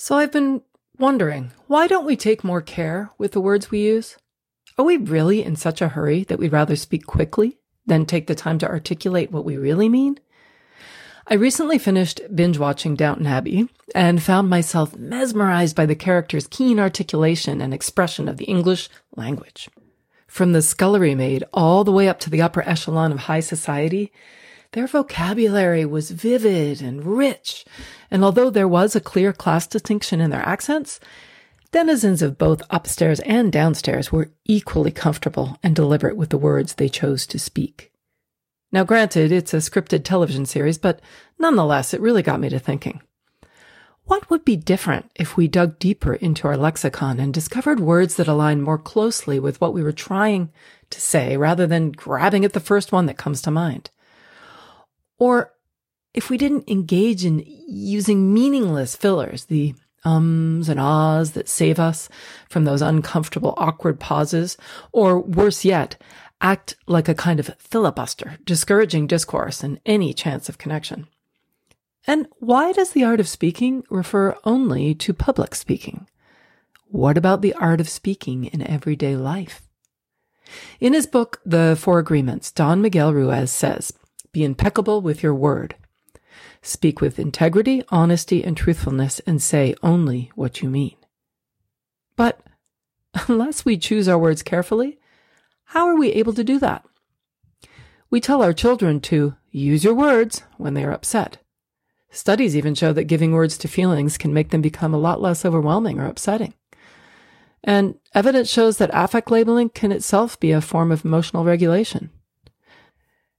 So I've been wondering, why don't we take more care with the words we use? Are we really in such a hurry that we'd rather speak quickly than take the time to articulate what we really mean? I recently finished binge watching Downton Abbey and found myself mesmerized by the characters' keen articulation and expression of the English language. From the scullery maid all the way up to the upper echelon of high society, their vocabulary was vivid and rich, and although there was a clear class distinction in their accents, denizens of both upstairs and downstairs were equally comfortable and deliberate with the words they chose to speak. Now, granted, it's a scripted television series, but nonetheless, it really got me to thinking. What would be different if we dug deeper into our lexicon and discovered words that align more closely with what we were trying to say rather than grabbing at the first one that comes to mind? Or if we didn't engage in using meaningless fillers, the ums and ahs that save us from those uncomfortable, awkward pauses, or worse yet, act like a kind of filibuster, discouraging discourse and any chance of connection. And why does the art of speaking refer only to public speaking? What about the art of speaking in everyday life? In his book, The Four Agreements, Don Miguel Ruiz says, be impeccable with your word. Speak with integrity, honesty, and truthfulness and say only what you mean. But unless we choose our words carefully, how are we able to do that? We tell our children to use your words when they are upset. Studies even show that giving words to feelings can make them become a lot less overwhelming or upsetting. And evidence shows that affect labeling can itself be a form of emotional regulation.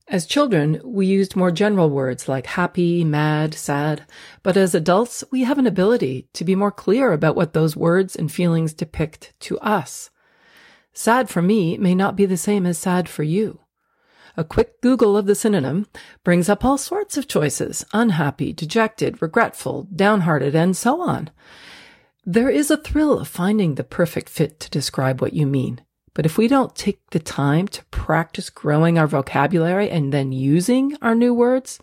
As children, we used more general words like happy, mad, sad, but as adults, we have an ability to be more clear about what those words and feelings depict to us. Sad for me may not be the same as sad for you. A quick Google of the synonym brings up all sorts of choices unhappy, dejected, regretful, downhearted, and so on. There is a thrill of finding the perfect fit to describe what you mean. But if we don't take the time to practice growing our vocabulary and then using our new words,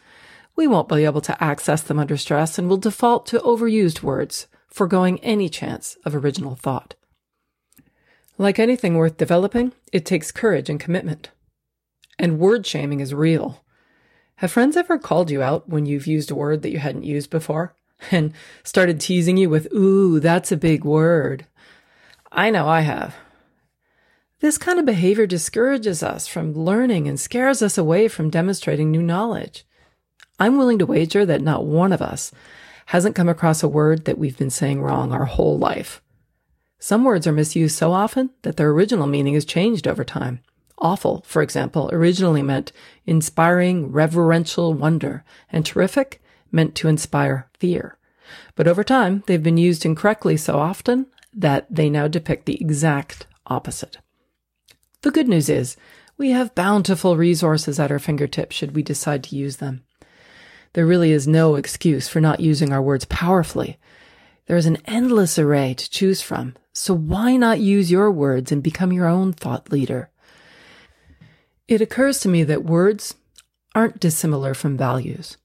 we won't be able to access them under stress and will default to overused words, foregoing any chance of original thought. Like anything worth developing, it takes courage and commitment. And word shaming is real. Have friends ever called you out when you've used a word that you hadn't used before and started teasing you with, ooh, that's a big word? I know I have. This kind of behavior discourages us from learning and scares us away from demonstrating new knowledge. I'm willing to wager that not one of us hasn't come across a word that we've been saying wrong our whole life. Some words are misused so often that their original meaning has changed over time. Awful, for example, originally meant inspiring reverential wonder, and terrific meant to inspire fear. But over time, they've been used incorrectly so often that they now depict the exact opposite. The good news is we have bountiful resources at our fingertips should we decide to use them. There really is no excuse for not using our words powerfully. There is an endless array to choose from, so why not use your words and become your own thought leader? It occurs to me that words aren't dissimilar from values,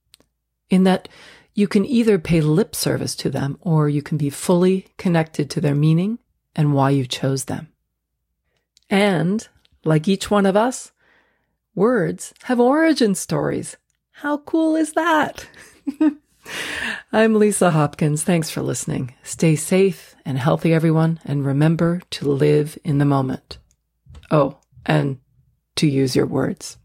in that you can either pay lip service to them or you can be fully connected to their meaning and why you chose them. And, like each one of us, words have origin stories. How cool is that? I'm Lisa Hopkins. Thanks for listening. Stay safe and healthy, everyone, and remember to live in the moment. Oh, and to use your words.